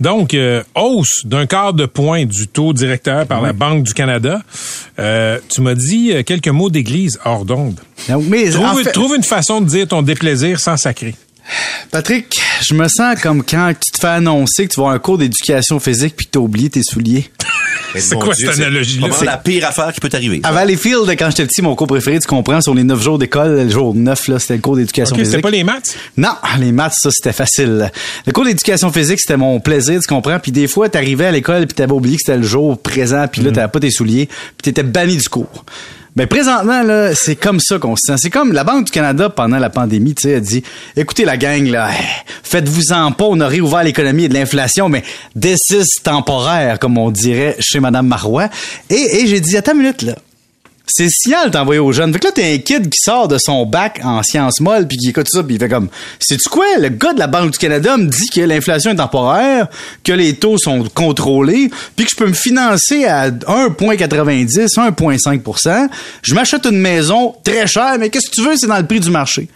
Donc, euh, hausse d'un quart de point du taux directeur par la Banque du Canada. Euh, tu m'as dit euh, quelques mots d'église hors d'onde. Mais Trouve, en fait- trouve une façon de dire ton déplaisir sans sacrer. Patrick, je me sens comme quand tu te fais annoncer que tu vas à un cours d'éducation physique puis que t'as oublié tes souliers. C'est quoi cette analogie-là? C'est la pire affaire qui peut arriver. À Valleyfield, quand j'étais petit, mon cours préféré, tu comprends, sur les neuf jours d'école, le jour 9, là, c'était le cours d'éducation OK, c'était physique. pas les maths? Non, les maths, ça, c'était facile. Le cours d'éducation physique, c'était mon plaisir, tu comprends? Puis des fois, t'arrivais à l'école puis t'avais oublié que c'était le jour présent, puis Mm. là, t'avais pas tes souliers, puis t'étais banni du cours. Mais présentement, là, c'est comme ça qu'on se sent. C'est comme la Banque du Canada, pendant la pandémie, tu sais, a dit, écoutez la gang, là, faites-vous-en pas, on a réouvert l'économie et de l'inflation, mais this is temporaire, comme on dirait chez Madame Marois. Et, et j'ai dit, attends une minute, là. C'est signal t'envoyer aux jeunes. Fait que là, t'as un kid qui sort de son bac en sciences molles puis qui écoute ça puis il fait comme, sais-tu quoi? Le gars de la Banque du Canada me dit que l'inflation est temporaire, que les taux sont contrôlés puis que je peux me financer à 1,90, 1,5% Je m'achète une maison très chère, mais qu'est-ce que tu veux? C'est dans le prix du marché.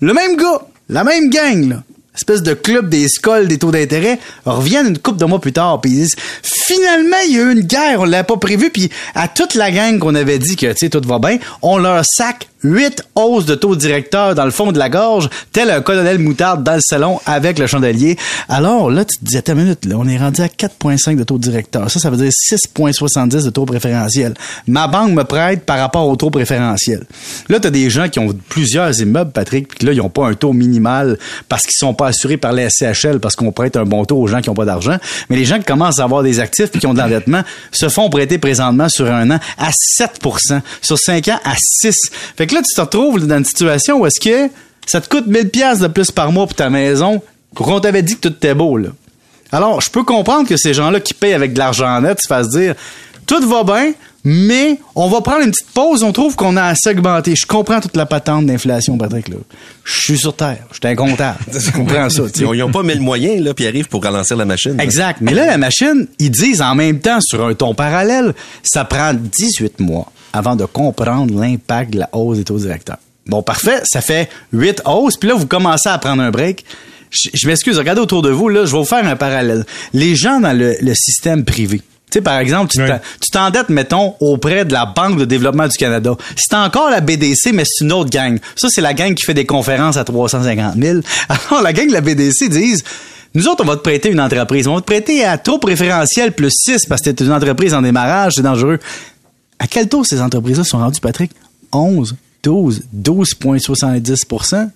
Le même gars, la même gang, là espèce de club des scoles des taux d'intérêt reviennent une couple de mois plus tard puis ils disent finalement il y a eu une guerre on l'avait pas prévu puis à toute la gang qu'on avait dit que tout va bien on leur sac huit hausses de taux directeur dans le fond de la gorge tel un colonel moutarde dans le salon avec le chandelier. Alors là tu te dis attends une minute là, on est rendu à 4.5 de taux directeur ça ça veut dire 6.70 de taux préférentiel. Ma banque me prête par rapport au taux préférentiel. Là t'as des gens qui ont plusieurs immeubles Patrick puis là ils ont pas un taux minimal parce qu'ils sont pas assurés par la SCHL parce qu'on prête un bon taux aux gens qui ont pas d'argent. Mais les gens qui commencent à avoir des actifs puis qui ont de l'endettement se font prêter présentement sur un an à 7 sur 5 ans à 6 fait que là tu te retrouves dans une situation où est-ce que ça te coûte 1000 pièces de plus par mois pour ta maison qu'on t'avait dit que tout était beau là. Alors, je peux comprendre que ces gens-là qui payent avec de l'argent net se fassent dire tout va bien, mais on va prendre une petite pause, on trouve qu'on a assez augmenté. Je comprends toute la patente d'inflation, Patrick. Là. Je suis sur Terre, je suis incontable. Je comprends ça. Ils n'ont pas mis le moyen, là, puis ils arrivent pour ralentir la machine. là. Exact. Mais là, la machine, ils disent en même temps, sur un ton parallèle, ça prend 18 mois avant de comprendre l'impact de la hausse des taux directeurs. Bon, parfait. Ça fait 8 hausses. Puis là, vous commencez à prendre un break. Je, je m'excuse. Regardez autour de vous. Là, je vais vous faire un parallèle. Les gens dans le, le système privé. Tu sais, par exemple, tu Oui. t'endettes, mettons, auprès de la Banque de développement du Canada. C'est encore la BDC, mais c'est une autre gang. Ça, c'est la gang qui fait des conférences à 350 000. Alors, la gang de la BDC disent, nous autres, on va te prêter une entreprise. On va te prêter à taux préférentiel plus 6 parce que t'es une entreprise en démarrage, c'est dangereux. À quel taux ces entreprises-là sont rendues, Patrick? 11, 12, 12,70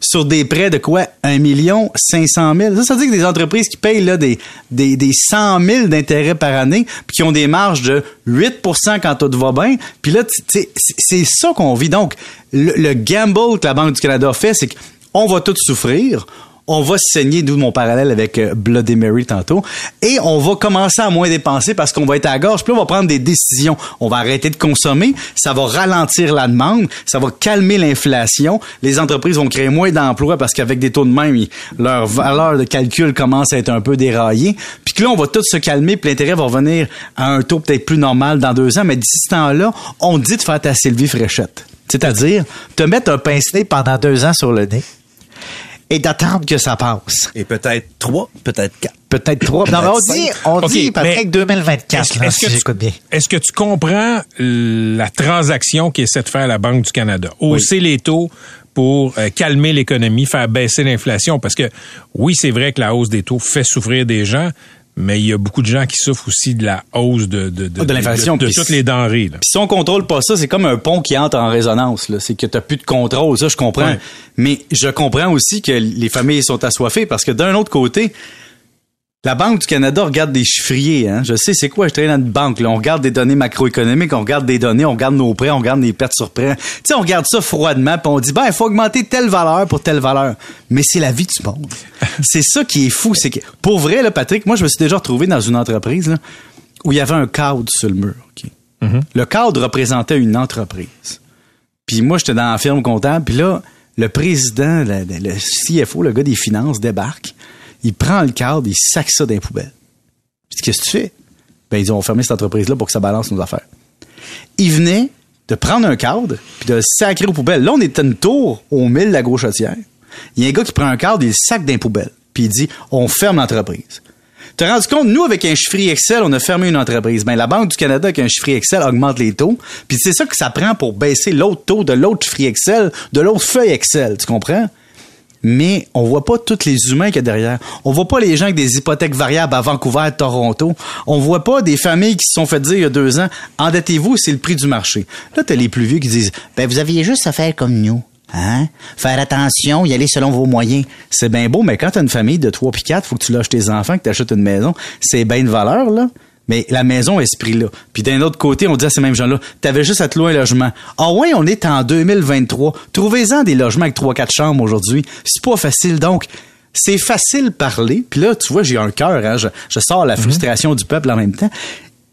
sur des prêts de quoi? 1 million 500 000. Ça, ça veut dire que des entreprises qui payent là, des, des, des 100 000 d'intérêts par année, puis qui ont des marges de 8% quand tout va bien. Puis là, c'est ça qu'on vit. Donc, le, le gamble que la Banque du Canada fait, c'est qu'on va tous souffrir. On va saigner, d'où mon parallèle avec euh, Bloody Mary tantôt, et on va commencer à moins dépenser parce qu'on va être à gorge, puis on va prendre des décisions. On va arrêter de consommer, ça va ralentir la demande, ça va calmer l'inflation, les entreprises vont créer moins d'emplois parce qu'avec des taux de même, leur valeur de calcul commence à être un peu déraillée, puis que là, on va tout se calmer, puis l'intérêt va revenir à un taux peut-être plus normal dans deux ans, mais d'ici ce temps-là, on dit de faire ta Sylvie Fréchette. C'est-à-dire, te mettre un pince-nez pendant deux ans sur le nez et d'attendre que ça passe. Et peut-être trois, peut-être quatre. Peut-être trois. Non, mais on dit, on OK, dit Patrick mais 2024, Est-ce là, est-ce si que, j'écoute bien. tu, est-ce que tu comprends la transaction qu'essaie de faire la Banque du Canada? Hausser les taux pour euh, calmer l'économie, faire baisser l'inflation. Parce que oui, c'est vrai que la hausse des taux fait souffrir des gens, mais il y a beaucoup de gens qui souffrent aussi de la hausse de, de, de, Ah, de l'inflation, de, toutes les denrées. là. Puis si on contrôle pas ça, c'est comme un pont qui entre en résonance. là. C'est que t'as plus de contrôle. Ça, je comprends. Ouais. Mais je comprends aussi que les familles sont assoiffées parce que d'un autre côté, La Banque du Canada regarde des chiffriers. Hein? Je sais c'est quoi, je travaille dans une banque. Là. On regarde des données macroéconomiques, on regarde des données, on regarde nos prêts, on regarde les pertes sur prêts. Tu sais, on regarde ça froidement, puis on dit, ben, il faut augmenter telle valeur pour telle valeur. Mais c'est la vie du monde. c'est ça qui est fou. C'est que, pour vrai, là, Patrick, moi, je me suis déjà retrouvé dans une entreprise là, où il y avait un cadre sur le mur. ok? Le cadre représentait une entreprise. Puis moi, j'étais dans la firme comptable, puis là, le président, le, le CFO, le gars des finances, débarque, il prend le cadre, il sac ça dans les poubelles. Qu'est-ce que tu fais? Ben, ils ont fermé cette entreprise-là pour que ça balance nos affaires. Il venait de prendre un cadre, puis de le sacrer aux poubelles. Là, on à une tour au mille la gauchetière. Il y a un gars qui prend un cadre, il le sac dans les poubelles, puis il dit, on ferme l'entreprise. Tu rendu compte, nous, avec un chiffre Excel, on a fermé une entreprise. Ben, la Banque du Canada, avec un chiffre Excel, augmente les taux. Puis c'est ça que ça prend pour baisser l'autre taux de l'autre chiffre Excel, de l'autre feuille Excel. Tu comprends? Mais on voit pas tous les humains qu'il y a derrière. On voit pas les gens avec des hypothèques variables à Vancouver, Toronto. On voit pas des familles qui se sont fait dire il y a deux ans, endettez-vous, c'est le prix du marché. Là, t'as les plus vieux qui disent, ben, vous aviez juste à faire comme nous. Hein? Faire attention, y aller selon vos moyens. C'est bien beau, mais quand t'as une famille de trois puis quatre, faut que tu loges tes enfants, que t'achètes une maison. C'est bien de valeur, là. Mais la maison est ce prix-là. Puis d'un autre côté, on dit à ces mêmes gens-là, t'avais juste à te louer un logement. Ah ouais, on est en 2023. Trouvez-en des logements avec trois, quatre chambres aujourd'hui. C'est pas facile. Donc, c'est facile parler. Puis là, tu vois, j'ai un cœur. Hein? Je, je sors la frustration du peuple en même temps.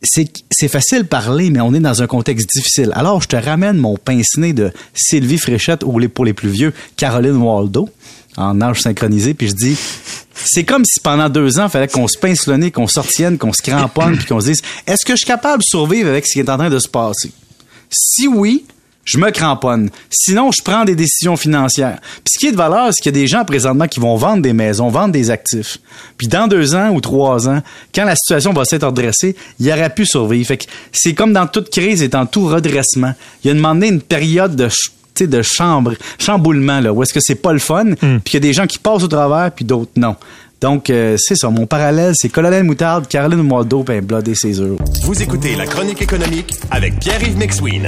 C'est, facile parler, mais on est dans un contexte difficile. Alors, je te ramène mon pince-nez de Sylvie Fréchette ou les, pour les plus vieux, Caroline Waldo, en âge synchronisé, puis je dis, c'est comme si pendant deux ans, il fallait qu'on se pince le nez, qu'on sortienne, qu'on se cramponne, puis qu'on se dise, est-ce que je suis capable de survivre avec ce qui est en train de se passer? Si oui, je me cramponne. Sinon, je prends des décisions financières. Puis ce qui est de valeur, c'est qu'il y a des gens présentement qui vont vendre des maisons, vendre des actifs. Puis dans deux ans ou trois ans, quand la situation va s'être redressée, il y aurait pu survivre. Fait que c'est comme dans toute crise et dans tout redressement. Il y a demandé une période de de chambre, chamboulement, là, où est-ce que c'est pas le fun, puis qu'il y a des gens qui passent au travers, puis d'autres non. Donc, euh, c'est ça. Mon parallèle, c'est Colonel Moutarde, Caroline Moideau, ben Blodé César. Vous écoutez La Chronique économique avec Pierre-Yves McSween.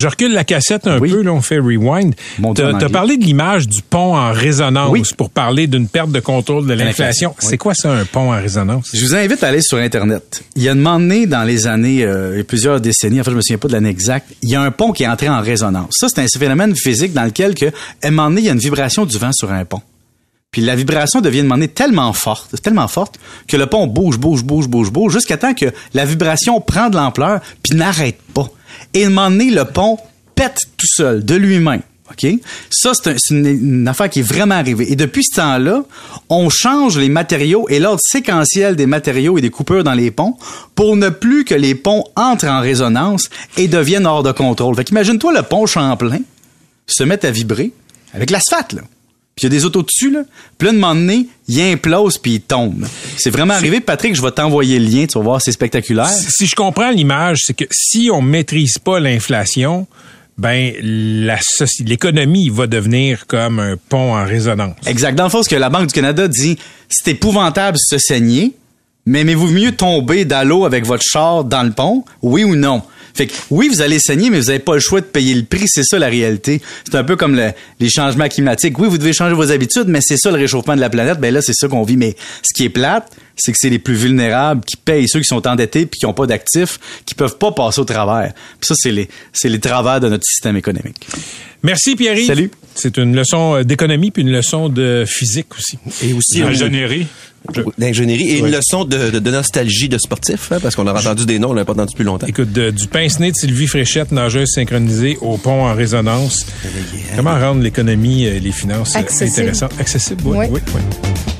Je recule la cassette un Oui. peu, là, on fait rewind. Anglais. as parlé de l'image du pont en résonance Oui. pour parler d'une perte de contrôle de l'inflation. oui. C'est quoi ça, un pont en résonance? Je vous invite à aller sur Internet. Il y a un moment donné, dans les années, euh, plusieurs décennies, en fait, je me souviens pas de l'année exacte, il y a un pont qui est entré en résonance. Ça, c'est un phénomène physique dans lequel, que, à un moment donné, il y a une vibration du vent sur un pont. Puis la vibration devient donné tellement forte, tellement forte, que le pont bouge, bouge, bouge, bouge, bouge, jusqu'à temps que la vibration prend de l'ampleur, puis n'arrête pas. Et à un le pont pète tout seul, de lui-même. OK? Ça, c'est un- c'est une, une affaire qui est vraiment arrivée. Et depuis ce temps-là, on change les matériaux et l'ordre séquentiel des matériaux et des coupures dans les ponts pour ne plus que les ponts entrent en résonance et deviennent hors de contrôle. Fait qu'imagine-toi le pont Champlain se met à vibrer avec l'asphalte, là. Puis il y a des autos dessus, là. Puis là, de moment donné, il implose puis il tombe. C'est vraiment arrivé, Patrick, je vais t'envoyer le lien, tu vas voir, c'est spectaculaire. Si si je comprends l'image, c'est que si on maîtrise pas l'inflation, ben l'économie va devenir comme un pont en résonance. Exact. Dans le fond, ce que la Banque du Canada dit, c'est épouvantable se saigner, mais aimez-vous mieux tomber dans l'eau avec votre char dans le pont, oui ou non? Fait que oui, vous allez saigner, mais vous n'avez pas le choix de payer le prix. C'est ça la réalité. C'est un peu comme le- les changements climatiques. Oui, vous devez changer vos habitudes, mais c'est ça le réchauffement de la planète. Ben là, c'est ça qu'on vit. Mais ce qui est plate, c'est que c'est les plus vulnérables qui payent ceux qui sont endettés puis qui n'ont pas d'actifs, qui peuvent pas passer au travers. Puis ça, c'est les, c'est les travers de notre système économique. Merci Pierre. Salut. C'est une leçon euh, d'économie puis une leçon de physique aussi. Et aussi Ingénierie. d'ingénierie et une leçon de, de- de nostalgie de sportif, hein, parce qu'on a entendu des noms, on l'a pas entendu depuis longtemps. Écoute, de- du pince-nez de Sylvie Fréchette, nageuse synchronisée, au pont en résonance. Comment rendre l'économie et les finances euh, Accessible. intéressantes? Accessible, oui. Oui. oui, oui.